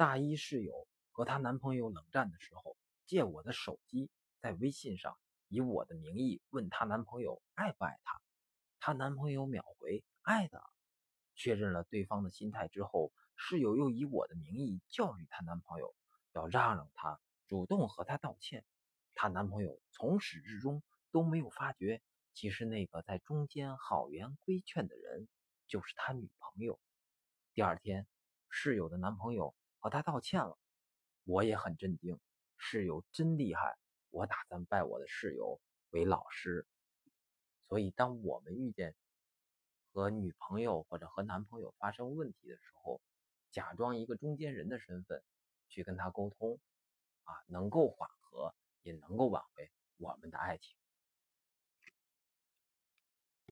大一室友和她男朋友冷战的时候，借我的手机在微信上以我的名义问她男朋友爱不爱她，她男朋友秒回爱的。确认了对方的心态之后，室友又以我的名义教育她男朋友，要让让她主动和她道歉。她男朋友从始至终都没有发觉，其实那个在中间好言规劝的人就是他女朋友。第二天，室友的男朋友和他道歉了，我也很震惊，室友真厉害。我打算拜我的室友为老师。所以，当我们遇见和女朋友或者和男朋友发生问题的时候，假装一个中间人的身份去跟他沟通，啊，能够缓和，也能够挽回我们的爱情。